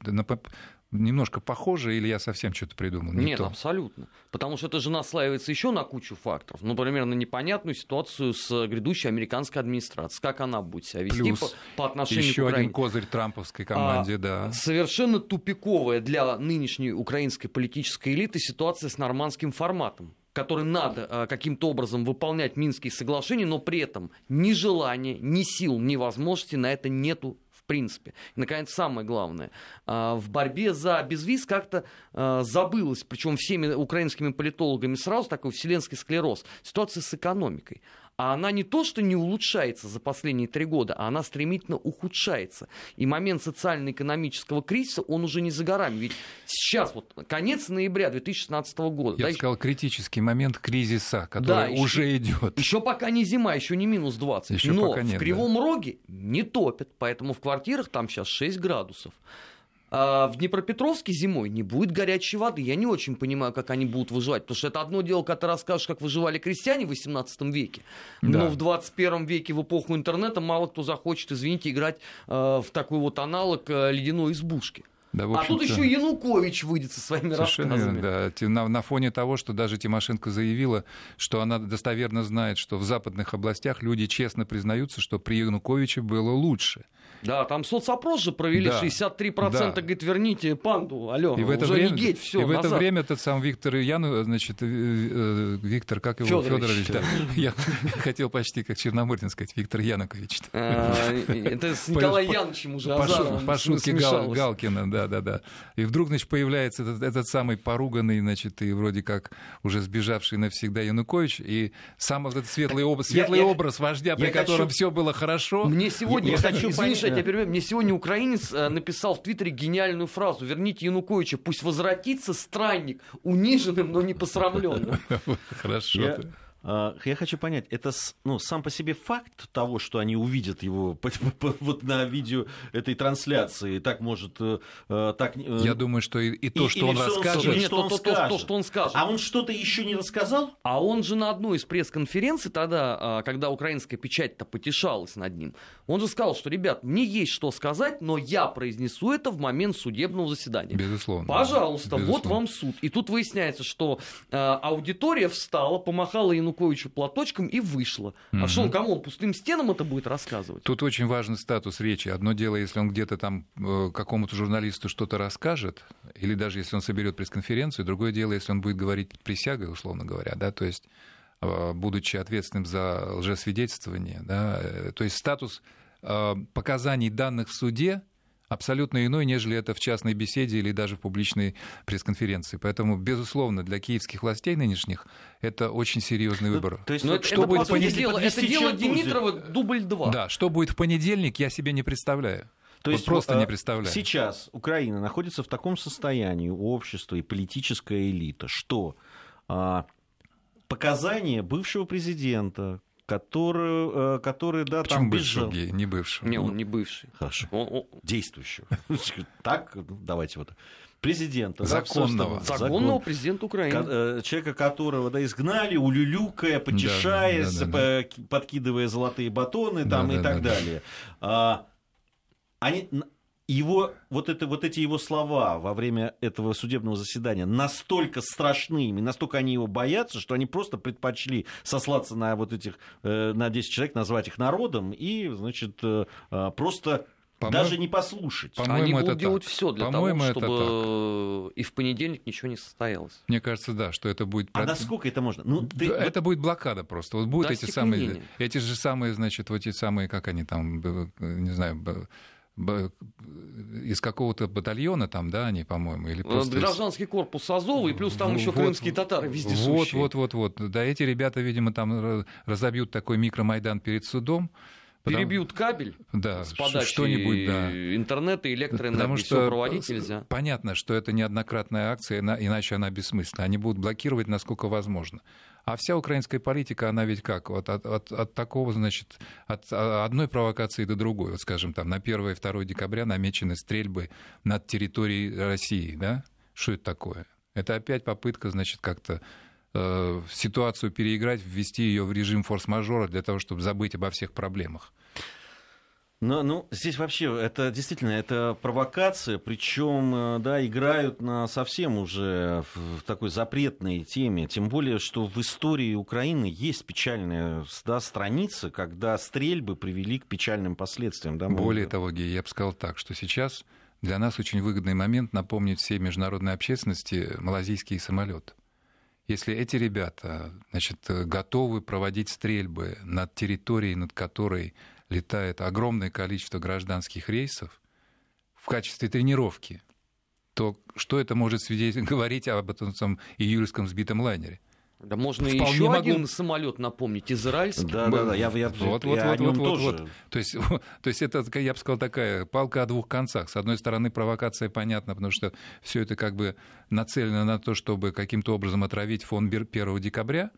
немножко похоже, или я совсем что-то придумал? Не Нет, то? абсолютно. Потому что это же наслаивается еще на кучу факторов. Ну, например, на непонятную ситуацию с грядущей американской администрацией. Как она будет себя вести Плюс по, по отношению еще к Украине. один козырь трамповской команде, а, да. Совершенно тупиковая для нынешней украинской политической элиты ситуация с нормандским форматом который надо а, каким-то образом выполнять Минские соглашения, но при этом ни желания, ни сил, ни возможности на это нету в принципе. И, наконец, самое главное, а, в борьбе за безвиз как-то а, забылось, причем всеми украинскими политологами сразу, такой вселенский склероз, ситуация с экономикой а она не то, что не улучшается за последние три года, а она стремительно ухудшается. И момент социально-экономического кризиса, он уже не за горами. Ведь сейчас, вот конец ноября 2016 года. Я да, сказал, критический момент кризиса, который да, уже еще, идет. Еще пока не зима, еще не минус 20. Еще но пока нет, в Кривом да. Роге не топят, поэтому в квартирах там сейчас 6 градусов. А в Днепропетровске зимой не будет горячей воды. Я не очень понимаю, как они будут выживать. Потому что это одно дело, когда ты расскажешь, как выживали крестьяне в 18 веке. Да. Но в 21 веке, в эпоху интернета, мало кто захочет, извините, играть э, в такой вот аналог э, ледяной избушки. Да, а тут еще Янукович выйдет со своими Совершенно рассказами. Верно, да. На, на фоне того, что даже Тимошенко заявила, что она достоверно знает, что в западных областях люди честно признаются, что при Януковиче было лучше. Да, там соцопрос же провели, да. 63% да. говорит, верните панду, алло, и в это уже время, не геть, все, И в это время тот сам Виктор Яну, значит, э, э, Виктор, как его, Федорович, да, я хотел почти как Черномырдин сказать, Виктор Янукович. А, это с Николаем Яновичем уже По шутке Галкина, да, да, да, да. И вдруг, значит, появляется этот, этот самый поруганный, значит, и вроде как уже сбежавший навсегда Янукович, и сам этот светлый, образ, светлый я, образ вождя, при котором хочу... все было хорошо. Мне сегодня, я, хочу извини, я тебя перебью, мне сегодня украинец э, написал в Твиттере гениальную фразу «Верните Януковича, пусть возвратится странник, униженным, но не посрамленным». Хорошо. А, я хочу понять, это ну, сам по себе факт того, что они увидят его вот на видео этой трансляции, так может... Э, э, так, э, Я думаю, что и, и то, и, что он расскажет... Нет, что он то, скажет. То, что он скажет. А он что-то еще не рассказал? А он же на одной из пресс-конференций тогда, а, когда украинская печать-то потешалась над ним, он же сказал, что, ребят, мне есть что сказать, но я произнесу это в момент судебного заседания. Безусловно. Пожалуйста, Безусловно. вот вам суд. И тут выясняется, что э, аудитория встала, помахала ему Януковичу платочком и вышла. А что он кому? Он пустым стенам это будет рассказывать? Тут очень важный статус речи. Одно дело, если он где-то там э, какому-то журналисту что-то расскажет, или даже если он соберет пресс-конференцию, другое дело, если он будет говорить присягой, условно говоря, да, то есть э, будучи ответственным за лжесвидетельствование, да, э, то есть статус показаний данных в суде абсолютно иной, нежели это в частной беседе или даже в публичной пресс-конференции. Поэтому, безусловно, для киевских властей нынешних это очень серьезный ну, выбор. То есть, Но что это, будет в понедельник? Дело, это дело Димитрова дубль 2. Да, что будет в понедельник, я себе не представляю. То вот есть просто не представляю. Сейчас Украина находится в таком состоянии, общество и политическая элита, что а, показания бывшего президента, который, э, который да, Почему там бежал. Бывший, не бывший? Не, он не бывший. Хорошо. Он, он... Действующего. Так, давайте вот президента. Законного. Да, Законного президента Украины. Э, человека, которого да, изгнали, улюлюкая, потешаясь, да, да, да, подкидывая золотые батоны там, да, и да, так да, далее. Да. Они, его, вот, это, вот эти его слова во время этого судебного заседания настолько страшны, и настолько они его боятся, что они просто предпочли сослаться на вот этих, э, на 10 человек, назвать их народом и, значит, э, э, просто даже не послушать. Они будут делать все для того, чтобы и в понедельник ничего не состоялось. Мне кажется, да, что это будет. А насколько это можно? Ну, ты... Это будет блокада просто. Вот будут эти самые, эти же самые, значит, вот эти самые, как они там, не знаю, из какого-то батальона там, да, они, по-моему, или просто... Гражданский корпус Азова, и плюс там еще вот, крымские татары везде Вот, вот, вот, вот. Да, эти ребята, видимо, там разобьют такой микромайдан перед судом. Перебьют кабель да, с подачи что-нибудь, да. интернета, электроэнергии, Потому что все проводить нельзя. Понятно, что это неоднократная акция, иначе она бессмысленна. Они будут блокировать, насколько возможно. А вся украинская политика, она ведь как? Вот от, от, от такого, значит, от одной провокации до другой. Вот, скажем, там на 1 и 2 декабря намечены стрельбы над территорией России, да? Что это такое? Это опять попытка, значит, как-то э, ситуацию переиграть, ввести ее в режим форс-мажора для того, чтобы забыть обо всех проблемах. Но, ну, здесь вообще, это действительно, это провокация, причем, э, да, играют на совсем уже в такой запретной теме, тем более, что в истории Украины есть печальная да, страница, когда стрельбы привели к печальным последствиям. Да, более того, Гей, я бы сказал так, что сейчас для нас очень выгодный момент напомнить всей международной общественности малазийский самолет. Если эти ребята значит, готовы проводить стрельбы над территорией, над которой летает огромное количество гражданских рейсов в качестве тренировки, то что это может свидетельствовать, говорить об этом самом июльском сбитом лайнере? Да можно Вполне еще могу... один самолет напомнить, израильский. Да, да, да, я, я, вот, вот, вот, вот, вот, вот. То есть, то есть это, я бы сказал, такая палка о двух концах. С одной стороны, провокация понятна, потому что все это как бы нацелено на то, чтобы каким-то образом отравить фон 1 декабря,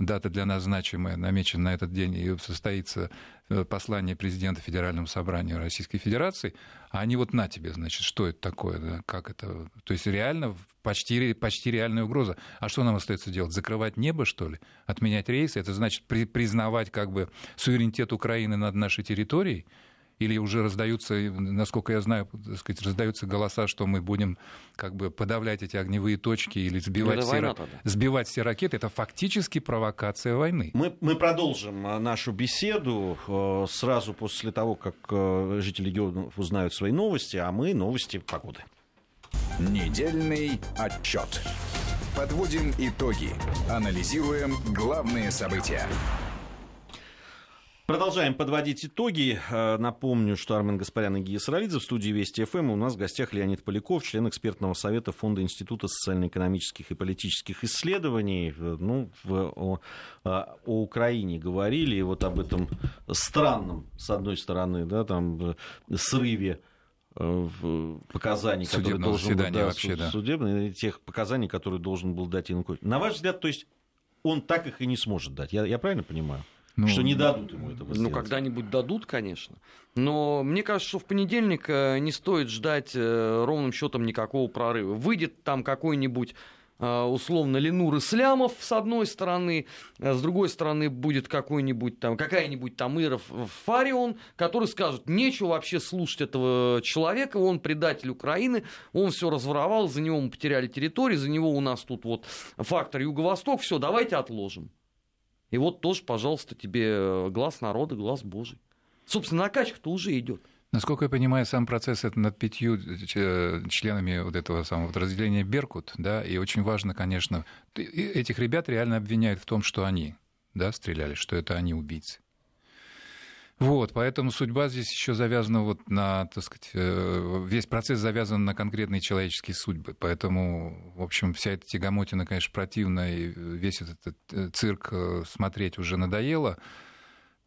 дата для нас значимая, намечена на этот день, и состоится э, послание президента Федеральному собранию Российской Федерации, а они вот на тебе, значит, что это такое, да, как это, то есть реально почти, почти реальная угроза. А что нам остается делать? Закрывать небо, что ли? Отменять рейсы? Это значит признавать как бы суверенитет Украины над нашей территорией? Или уже раздаются, насколько я знаю, так сказать, раздаются голоса, что мы будем как бы подавлять эти огневые точки или сбивать, все, сбивать все ракеты, это фактически провокация войны. Мы, мы продолжим а, нашу беседу э, сразу после того, как э, жители регионов узнают свои новости, а мы новости погоды. Недельный отчет. Подводим итоги. Анализируем главные события. Продолжаем подводить итоги. Э, напомню, что Армен Гаспарян и Гия Саралидзе в студии Вести ФМ. У нас в гостях Леонид Поляков, член экспертного совета Фонда Института социально-экономических и политических исследований. Э, ну, в, о, о Украине говорили, и вот об этом странном, с одной стороны, да, там, срыве показаний, которые должен был да, вообще, да. судебный, тех показаний, которые должен был дать Янукович. На ваш взгляд, то есть он так их и не сможет дать. Я, я правильно понимаю? Ну, что не дадут ему этого ну, сделать. Ну, когда-нибудь дадут, конечно. Но мне кажется, что в понедельник э, не стоит ждать э, ровным счетом никакого прорыва. Выйдет там какой-нибудь э, условно Ленур Ислямов с одной стороны, с другой стороны будет какой-нибудь там, какая-нибудь там Иров Фарион, который скажет, нечего вообще слушать этого человека, он предатель Украины, он все разворовал, за него мы потеряли территорию, за него у нас тут вот фактор Юго-Восток, все, давайте отложим. И вот тоже, пожалуйста, тебе э, глаз народа, глаз Божий. Собственно, накачка-то уже идет. Насколько я понимаю, сам процесс это над пятью э, членами вот этого самого подразделения Беркут, да, и очень важно, конечно, этих ребят реально обвиняют в том, что они, да, стреляли, что это они убийцы. Вот, поэтому судьба здесь еще завязана вот на, так сказать, э, весь процесс завязан на конкретные человеческие судьбы. Поэтому, в общем, вся эта тягомотина, конечно, противна, и весь этот э, цирк э, смотреть уже надоело.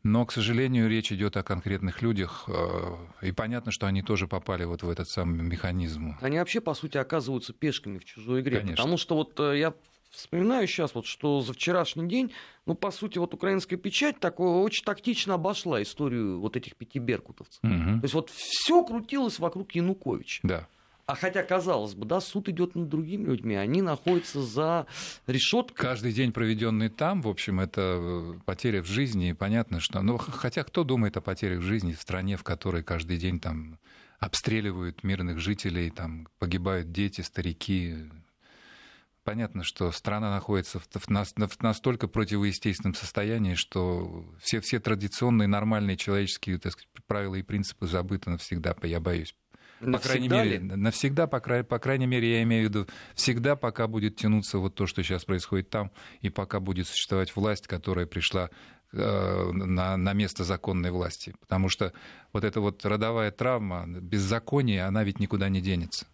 Но, к сожалению, речь идет о конкретных людях, и понятно, что они тоже попали вот в этот самый механизм. Они вообще, по сути, оказываются пешками в чужой игре. Конечно. Потому что вот я вспоминаю сейчас, вот, что за вчерашний день, ну, по сути, вот украинская печать такое очень тактично обошла историю вот этих пяти беркутовцев. Угу. То есть вот все крутилось вокруг Януковича. Да. А хотя, казалось бы, да, суд идет над другими людьми, они находятся за решеткой. Каждый день, проведенный там, в общем, это э, потеря в жизни, и понятно, что... Ну, хотя кто думает о потерях в жизни в стране, в которой каждый день там обстреливают мирных жителей, там погибают дети, старики, понятно, что страна находится в, в, настолько противоестественном состоянии, что все, все традиционные нормальные человеческие так сказать, правила и принципы забыты навсегда, я боюсь. По крайней мере, ли? навсегда, по, край, по крайней мере, я имею в виду, всегда, пока будет тянуться вот то, что сейчас происходит там, и пока будет существовать власть, которая пришла э, на, на место законной власти. Потому что вот эта вот родовая травма, беззаконие, она ведь никуда не денется.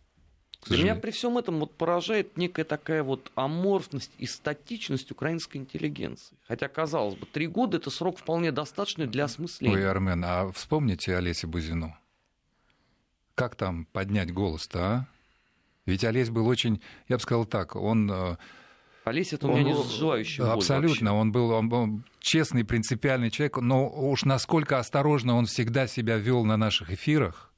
Для меня при всем этом вот поражает некая такая вот аморфность и статичность украинской интеллигенции. Хотя, казалось бы, три года это срок вполне достаточный для осмысления. Ой, Армен, а вспомните Олеся Бузину. Как там поднять голос-то, а? Ведь Олесь был очень, я бы сказал так, он... Э, Олесь это у меня не желающий Абсолютно, он был, он был честный, принципиальный человек, но уж насколько осторожно он всегда себя вел на наших эфирах,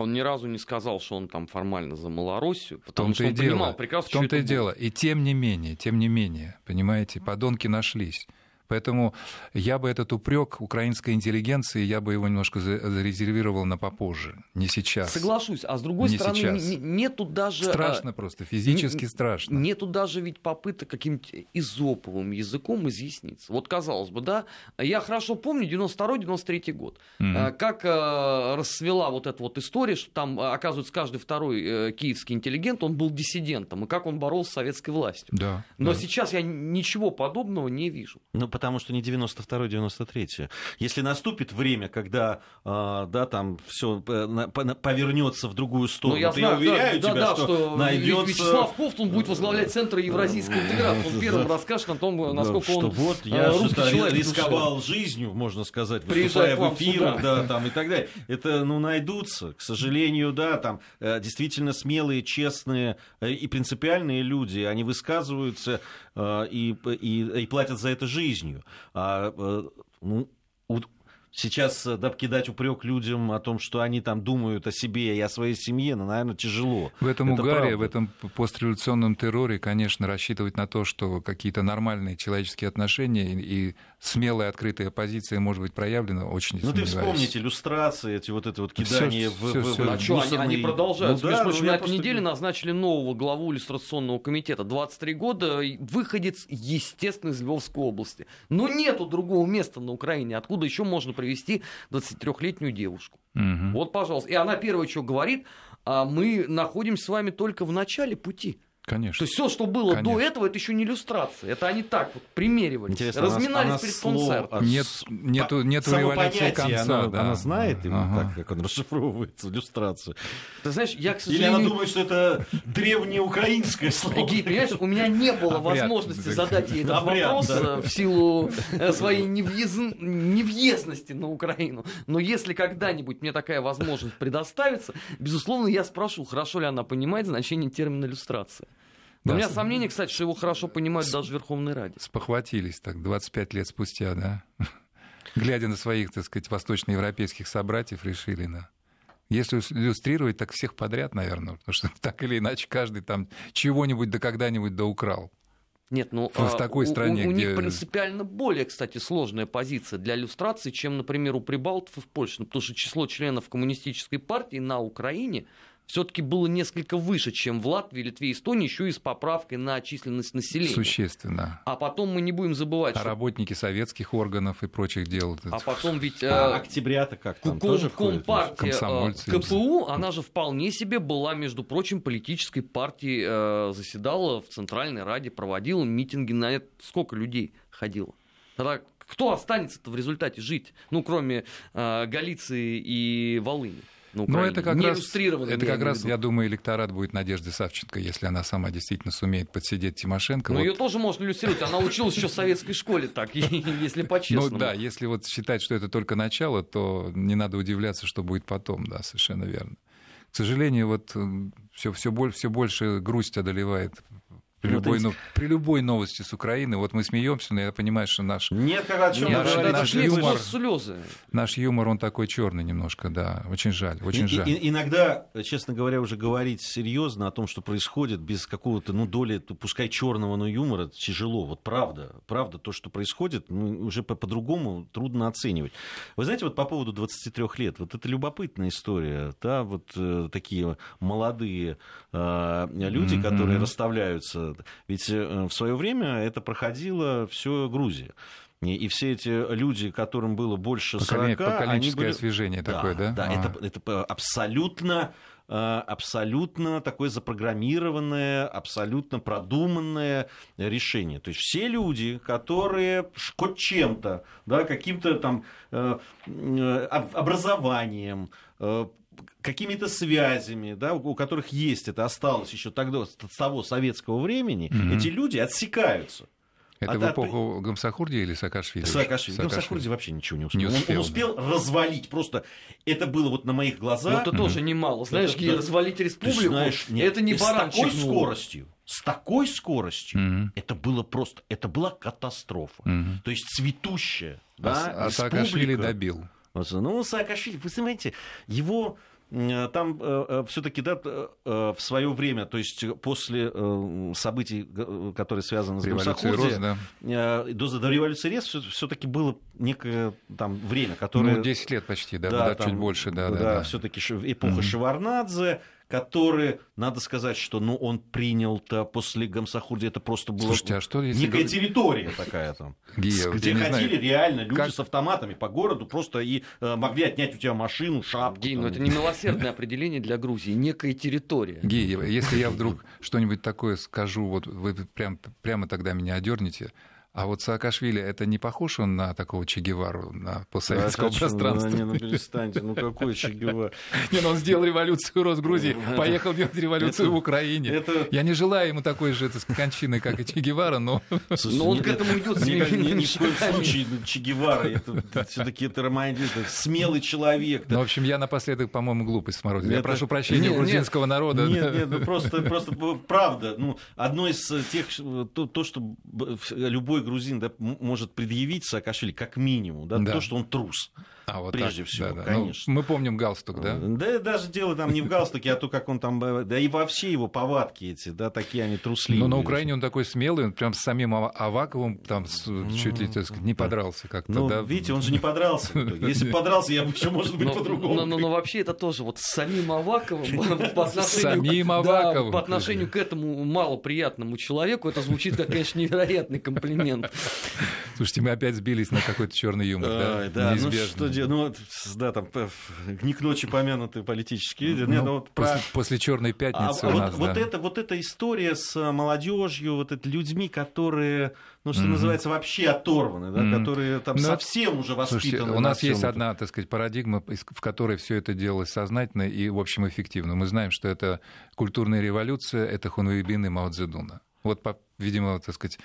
он ни разу не сказал, что он там формально за Малороссию, потому что он дело, понимал прекрасно, в том-то и дело. И тем не менее, тем не менее, понимаете, подонки нашлись. Поэтому я бы этот упрек украинской интеллигенции, я бы его немножко зарезервировал на попозже, не сейчас. Соглашусь, а с другой не стороны, сейчас. нету даже... Страшно просто, физически не, страшно. Нету даже ведь попыток каким-то изоповым языком изъясниться. Вот казалось бы, да, я хорошо помню 92-93 год, mm как э, расцвела вот эта вот история, что там, оказывается, каждый второй э, киевский интеллигент, он был диссидентом, и как он боролся с советской властью. Да, Но да. сейчас я ничего подобного не вижу. Ну, потому что не 92-93. Если наступит время, когда а, да, там все э, повернется в другую сторону, ну, я, знаю, я уверяю да, тебя, да, что, что найдется... Вячеслав Ковтун будет возглавлять Центр евразийской интеграции. Он первым расскажет о том, насколько он вот я э, русский человек. рисковал жизнью, можно сказать, выступая в эфирах, да, там и так далее. Это, ну, найдутся, к сожалению, да, там э, действительно смелые, честные и принципиальные люди, они высказываются и, и, и платят за это жизнью. А, э, ну, сейчас э, да, кидать упрек людям о том, что они там думают о себе и о своей семье, ну, наверное, тяжело. В этом Это угаре, правда. в этом постреволюционном терроре, конечно, рассчитывать на то, что какие-то нормальные человеческие отношения и смелая открытая позиция может быть проявлена, очень Ну, ты вспомните иллюстрации, эти вот это вот кидание всё, в, всё, в, всё. в, А что, они, они продолжают. Ну, да, прочим, на этой неделе назначили нового главу иллюстрационного комитета. 23 года, выходец, естественно, из Львовской области. Но нету другого места на Украине, откуда еще можно привести 23-летнюю девушку. Угу. Вот, пожалуйста. И она первое, что говорит, а мы находимся с вами только в начале пути. Конечно. То есть все, что было Конечно. до этого, это еще не иллюстрация. Это они так вот примеривались, Интересно, разминались она перед концертом. от- Нет- нету- нету революции конца, она, да. она знает именно Ага. так, как он расшифровывается, иллюстрацию. Ты знаешь, я, к Или она сожалению... думает, что это древнеукраинское слово. Гей, понимаешь, у меня не было Обряд. возможности задать ей этот Обряд, вопрос да. э, в силу э, своей невъезн- невъездности на Украину. Но если когда-нибудь мне такая возможность предоставится, безусловно, я спрошу, хорошо ли она понимает значение термина иллюстрация. Но Да, у меня с- сомнение, кстати, что его хорошо понимают даже в Верховной Раде. Спохватились так 25 лет спустя, да? Глядя на своих, так сказать, восточноевропейских собратьев, решили, да. Если иллюстрировать, так всех подряд, наверное, потому что так или иначе каждый там чего-нибудь да когда-нибудь да украл. Нет, ну В а, такой стране, у, у где- них принципиально более, кстати, сложная позиция для иллюстрации, чем, например, у прибалтов и в Польше. Ну, потому что число членов коммунистической партии на Украине все-таки было несколько выше, чем в Латвии, Литве и Эстонии, еще и с поправкой на численность населения. Существенно. А потом мы не будем забывать, А что... работники советских органов и прочих дел. А потом ведь... А э, октября-то как там Ком- тоже? Компартия, э, Комсомольцы. КПУ, она же вполне себе была, между прочим, политической партией, э, заседала в Центральной Раде, проводила митинги, на это сколько людей ходило? Тогда кто останется-то в результате жить? Ну, кроме э, Галиции и Волыни. На Ну, Украине. это как Не раз, это как раз, я думаю, электорат будет Надежды Савченко, если она сама действительно сумеет подсидеть Тимошенко. Но Вот- ее тоже можно иллюстрировать. Она училась еще в советской школе, так, если Ну по-честному. да, если вот считать, что это только начало, то не надо удивляться, что будет потом, да, совершенно верно. К сожалению, вот все, все, все больше грусть одолевает при Ну, любой, ну, при любой новости с Украины. Вот мы смеемся, но я понимаю, что наш, Нет, как о чем Нет, Наш- наш смех юмор- слезы. наш юмор, он такой черный немножко, да. Очень жаль, очень И- жаль. и- иногда, честно говоря, уже говорить серьезно о том, что происходит, без какого-то, ну, доли, пускай черного, но юмора, тяжело. Вот правда, правда, то, что происходит, ну, уже по- по-другому трудно оценивать. Вы знаете, вот по поводу 23 лет, вот это любопытная история, да, вот э, такие молодые э, люди, Мгм. которые расставляются. Ведь э, в свое время это проходило все Грузия. И, все эти люди, которым было больше 40, Поколение- они поколенческое были... освежение такое, да? Да, А. это, это абсолютно э, абсолютно такое запрограммированное, абсолютно продуманное решение. То есть все люди, которые хоть чем-то, да, каким-то там э, об- образованием, какими-то связями, да, у которых есть это осталось еще тогда, с того советского времени, Мгм. эти люди отсекаются. Это А в да, эпоху Гамсахурди или Саакашвили? Саакашвили. Гамсахурди вообще ничего не успел. Не Он- успел, он, успел развалить. Просто это было вот на моих глазах. Ну, это тоже немало. Знаешь, Это- да. развалить Ты республику, знаешь, нет, это не баранчик. С такой скоростью, с такой скоростью, Мгм. это было просто, это была катастрофа. Мгм. То есть цветущая, да, а, а Саакашвили республика. добил. Ну, Саакашвили, вы понимаете, его э, там все-таки да, э, э, в свое время, то есть после э, событий, которые связаны с Революция Гамсахурди, Роз, да. до, до революции РЕС все-таки было некое там время, которое... Ну, 10 лет почти, да, да, там, чуть больше, да, да. да. все-таки эпоха Мгм. Шеварнадзе, который, надо сказать, что ну, он принял-то после Гамсахурди, это просто было Слушайте, а что если... некая территория такая там, Гия, где ходили знаю, реально люди как- с автоматами по городу просто и э, могли отнять у тебя машину, шапку. Гей, ну там. это не милосердное определение для Грузии, некая территория. Гея, если я вдруг что-нибудь такое скажу, вот вы прям, прямо тогда меня одернете. А вот Саакашвили, это не похож он на такого Че Гевару, на постсоветского Да, пространства? Ну, не, ну перестаньте, ну какой Че Гевара? Не, ну он сделал революцию Росгрузии, поехал делать революцию в Украине. Я не желаю ему такой же кончины, как и Че Гевара, но Но он ни- к этому идет ни- в коем случае ну, Че Гевара, это все-таки это романтик, это смелый человек. Ну, в общем, я напоследок, по-моему, глупость сморозил. Я прошу прощения у грузинского народа. Нет, нет, ну просто, просто правда. Ну, одно из э, тех, э, то, то, что в- любой грузин да, может предъявить Саакашвили, как минимум, да, Да. то, что он трус. А, вот прежде так, всего, да, да. Ну, конечно. мы помним галстук, да? Да, даже дело там не в галстуке, а то, как он там, да и вообще его повадки эти, да, такие они трусливые. Но на Украине он такой смелый, он прям с самим Ава- Аваковым там чуть ли, так сказать, не подрался как-то, Ну, да? видите, он же не подрался. Если бы подрался, я бы еще, может быть, по-другому. но- вообще это тоже вот с самим Аваковым по отношению, по отношению к этому малоприятному человеку это звучит как, конечно, невероятный комплимент. Слушайте, мы опять сбились на какой-то черный юмор, да? Да, ну что лидер, ну, да, там, не к ночи помянутый политический лидер. Ну, Нет, ну, вот после, про... после Черной пятницы а, у вот, нас, вот, да. это, вот эта история с молодежью, вот это людьми, которые, ну, что mm-hmm. называется, вообще оторваны, да, mm-hmm. которые там Но... Ну, совсем уже воспитаны. Слушайте, у нас есть этом. одна, так сказать, парадигма, в которой все это делалось сознательно и, в общем, эффективно. Мы знаем, что это культурная революция, это Хунвейбин и Мао Цзэдуна. Вот, видимо, так сказать,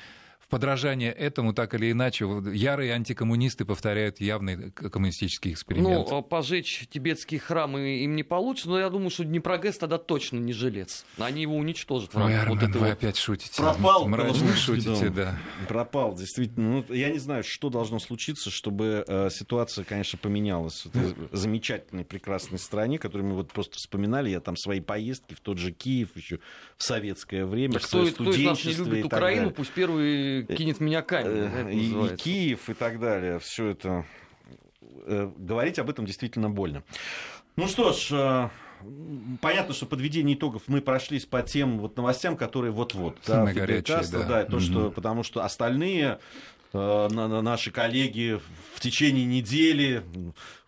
подражание этому, так или иначе, ярые антикоммунисты повторяют явный коммунистический эксперимент. Ну, пожечь тибетские храмы им не получится, но я думаю, что Днепрогэс тогда точно не жилец. Они его уничтожат. Ой, Армен, вот вы вот... опять шутите. Пропал. Мрачно шутите, да. Пропал, действительно. Ну, я не знаю, что должно случиться, чтобы э, ситуация, конечно, поменялась в этой замечательной, прекрасной стране, которую мы вот просто вспоминали. Я там свои поездки в тот же Киев еще в советское время, так в свое кто, кто из нас не любит Украину, пусть первый кинет меня камень. Э, и, и Киев и так далее. Все это э, говорить об этом действительно больно. Ну что ж, э, понятно, что подведение итогов мы прошлись по тем вот новостям, которые вот-вот. Да, горячие, да. да, то, что, потому что остальные Э, наши коллеги в течение недели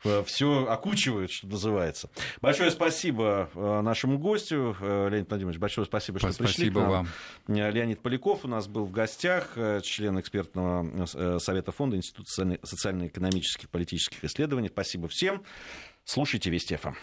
э, все окучивают, что называется. Большое спасибо э, нашему гостю, Леонид Владимирович, большое спасибо, что спасибо пришли к нам. вам. Леонид Поляков у нас был в гостях, член экспертного совета фонда Института социально-экономических и политических исследований. Спасибо всем. Слушайте Вести ФМ.